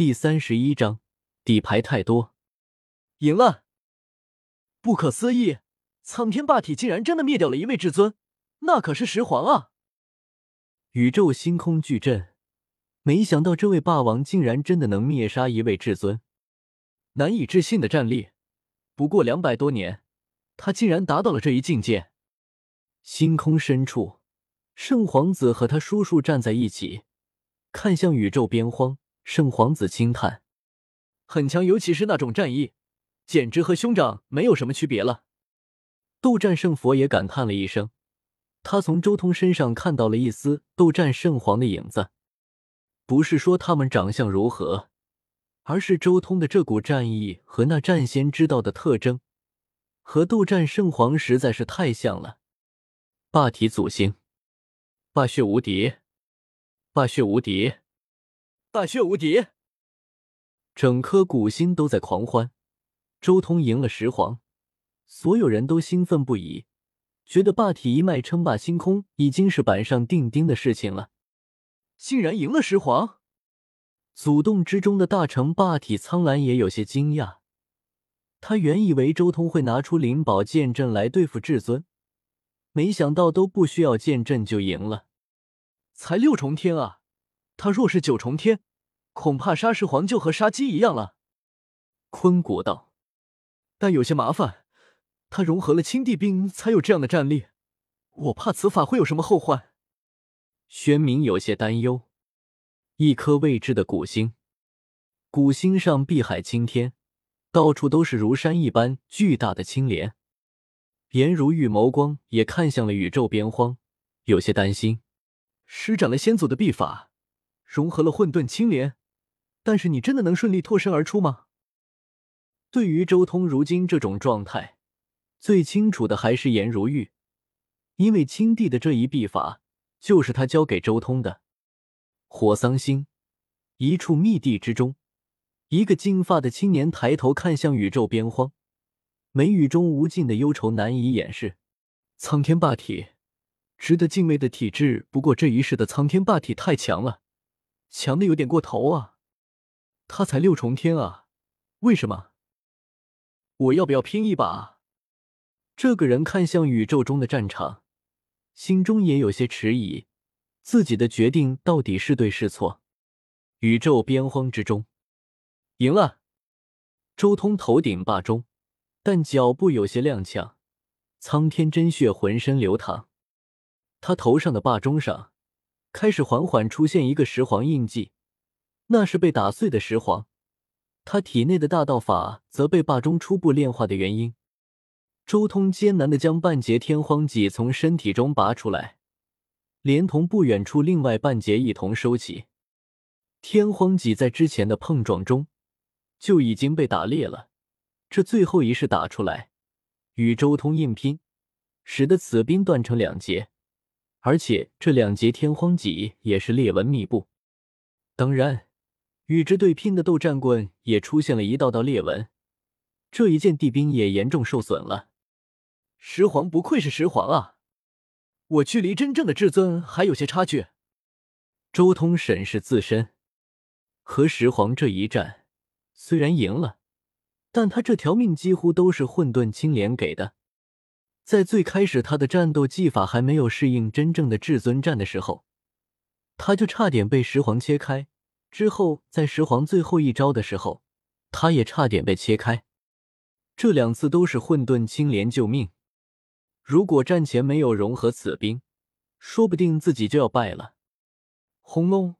第三十一章底牌太多，赢了！不可思议，苍天霸体竟然真的灭掉了一位至尊，那可是十皇啊！宇宙星空巨震，没想到这位霸王竟然真的能灭杀一位至尊，难以置信的战力。不过两百多年，他竟然达到了这一境界。星空深处，圣皇子和他叔叔站在一起，看向宇宙边荒。圣皇子轻叹：“很强，尤其是那种战役，简直和兄长没有什么区别了。”斗战胜佛也感叹了一声，他从周通身上看到了一丝斗战圣皇的影子。不是说他们长相如何，而是周通的这股战意和那战仙之道的特征，和斗战圣皇实在是太像了。霸体祖星，霸血无敌，霸血无敌。大血无敌，整颗古星都在狂欢。周通赢了十皇，所有人都兴奋不已，觉得霸体一脉称霸星空已经是板上钉钉的事情了。竟然赢了十皇！祖洞之中的大成霸体苍兰也有些惊讶，他原以为周通会拿出灵宝剑阵来对付至尊，没想到都不需要剑阵就赢了。才六重天啊！他若是九重天，恐怕杀石皇就和杀鸡一样了。坤国道，但有些麻烦，他融合了青帝兵，才有这样的战力。我怕此法会有什么后患。宣明有些担忧。一颗未知的古星，古星上碧海青天，到处都是如山一般巨大的青莲。颜如玉眸光也看向了宇宙边荒，有些担心。施展了先祖的秘法。融合了混沌青莲，但是你真的能顺利脱身而出吗？对于周通如今这种状态，最清楚的还是颜如玉，因为青帝的这一秘法就是他教给周通的。火桑星一处密地之中，一个金发的青年抬头看向宇宙边荒，眉宇中无尽的忧愁难以掩饰。苍天霸体，值得敬畏的体质，不过这一世的苍天霸体太强了。强的有点过头啊！他才六重天啊，为什么？我要不要拼一把？这个人看向宇宙中的战场，心中也有些迟疑，自己的决定到底是对是错？宇宙边荒之中，赢了。周通头顶霸中，但脚步有些踉跄，苍天真血浑身流淌，他头上的霸中上。开始缓缓出现一个石皇印记，那是被打碎的石皇。他体内的大道法则被霸中初步炼化的原因。周通艰难的将半截天荒戟从身体中拔出来，连同不远处另外半截一同收起。天荒戟在之前的碰撞中就已经被打裂了，这最后一式打出来，与周通硬拼，使得此兵断成两截。而且这两节天荒戟也是裂纹密布，当然，与之对拼的斗战棍也出现了一道道裂纹，这一件地兵也严重受损了。石皇不愧是石皇啊，我距离真正的至尊还有些差距。周通审视自身，和石皇这一战虽然赢了，但他这条命几乎都是混沌青莲给的。在最开始，他的战斗技法还没有适应真正的至尊战的时候，他就差点被石皇切开。之后，在石皇最后一招的时候，他也差点被切开。这两次都是混沌青莲救命。如果战前没有融合此兵，说不定自己就要败了。轰隆！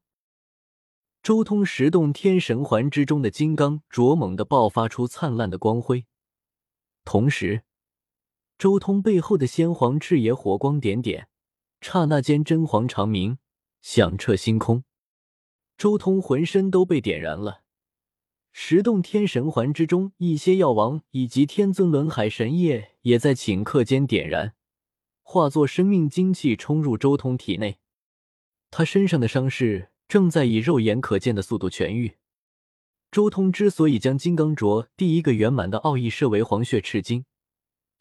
周通十洞天神环之中的金刚灼猛的爆发出灿烂的光辉，同时。周通背后的先皇赤野火光点点，刹那间真皇长鸣，响彻星空。周通浑身都被点燃了。十洞天神环之中，一些药王以及天尊轮海神液也在顷刻间点燃，化作生命精气冲入周通体内。他身上的伤势正在以肉眼可见的速度痊愈。周通之所以将金刚镯第一个圆满的奥义设为黄血赤金。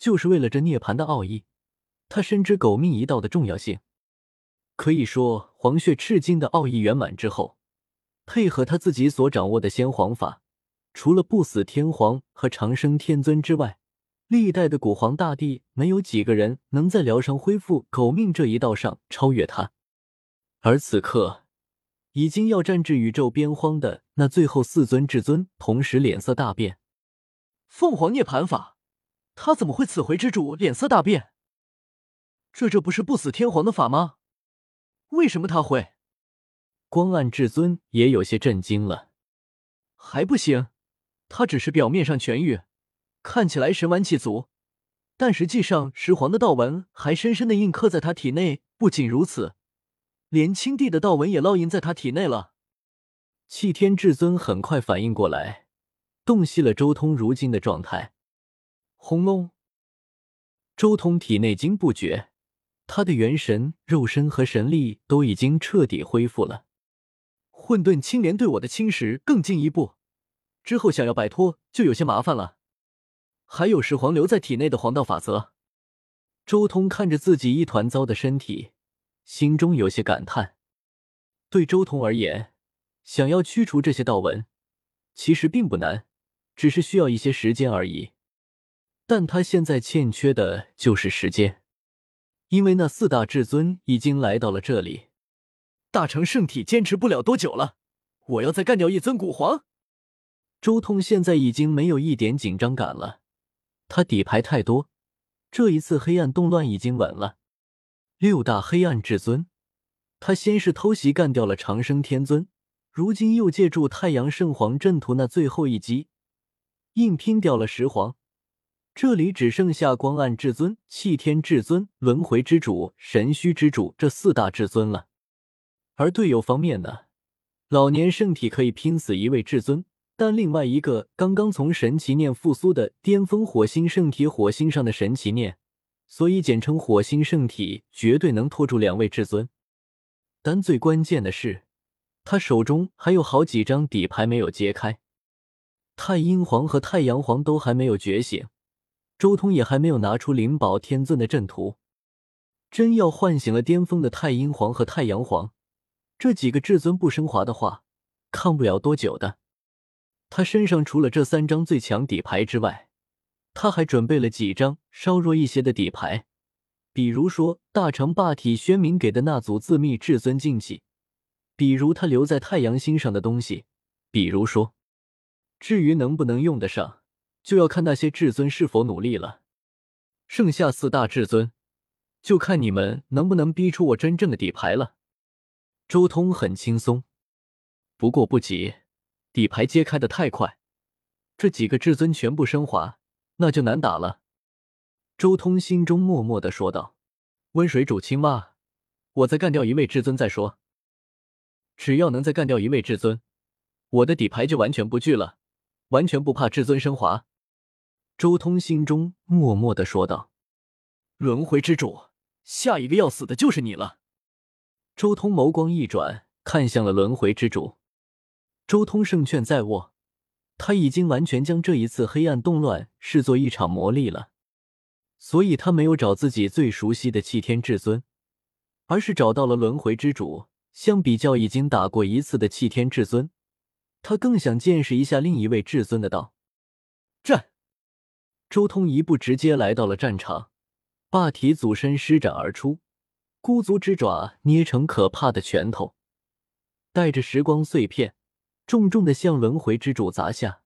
就是为了这涅槃的奥义，他深知狗命一道的重要性。可以说，黄血赤金的奥义圆满之后，配合他自己所掌握的先皇法，除了不死天皇和长生天尊之外，历代的古皇大帝没有几个人能在疗伤恢复狗命这一道上超越他。而此刻，已经要战至宇宙边荒的那最后四尊至尊，同时脸色大变。凤凰涅槃法，他怎么会此回之主脸色大变？这这不是不死天皇的法吗？为什么他会？光暗至尊也有些震惊了。还不行，他只是表面上痊愈，看起来神完气足，但实际上石皇的道纹还深深的印刻在他体内。不仅如此，连青帝的道纹也烙印在他体内了。气天至尊很快反应过来，洞悉了周通如今的状态。轰隆！周通体内惊不绝，他的元神、肉身和神力都已经彻底恢复了。混沌青莲对我的侵蚀更进一步，之后想要摆脱就有些麻烦了。还有始皇留在体内的黄道法则。周通看着自己一团糟的身体，心中有些感叹。对周通而言，想要驱除这些道纹，其实并不难，只是需要一些时间而已。但他现在欠缺的就是时间，因为那四大至尊已经来到了这里。大成圣体坚持不了多久了，我要再干掉一尊古皇。周通现在已经没有一点紧张感了，他底牌太多，这一次黑暗动乱已经稳了。六大黑暗至尊，他先是偷袭干掉了长生天尊，如今又借助太阳圣皇阵图那最后一击，硬拼掉了石皇。这里只剩下光暗至尊、气天至尊、轮回之主、神虚之主这四大至尊了。而队友方面呢？老年圣体可以拼死一位至尊，但另外一个刚刚从神奇念复苏的巅峰火星圣体，火星上的神奇念，所以简称火星圣体，绝对能拖住两位至尊。但最关键的是，他手中还有好几张底牌没有揭开，太阴皇和太阳皇都还没有觉醒，周通也还没有拿出灵宝天尊的阵图。真要唤醒了巅峰的太阴皇和太阳皇。这几个至尊不升华的话，抗不了多久的。他身上除了这三张最强底牌之外，他还准备了几张稍弱一些的底牌，比如说大成霸体宣明给的那组自秘至尊禁忌，比如他留在太阳星上的东西，比如说，至于能不能用得上，就要看那些至尊是否努力了。剩下四大至尊，就看你们能不能逼出我真正的底牌了。周通很轻松，不过不急，底牌揭开的太快，这几个至尊全部升华，那就难打了。周通心中默默的说道：“温水煮青蛙，我再干掉一位至尊再说。只要能再干掉一位至尊，我的底牌就完全不惧了，完全不怕至尊升华。”周通心中默默的说道：“轮回之主，下一个要死的就是你了。”周通眸光一转，看向了轮回之主。周通胜券在握，他已经完全将这一次黑暗动乱视作一场磨砺了，所以他没有找自己最熟悉的气天至尊，而是找到了轮回之主。相比较已经打过一次的气天至尊，他更想见识一下另一位至尊的道战。周通一步直接来到了战场，霸体祖身施展而出。孤足之爪捏成可怕的拳头，带着时光碎片，重重的向轮回之主砸下。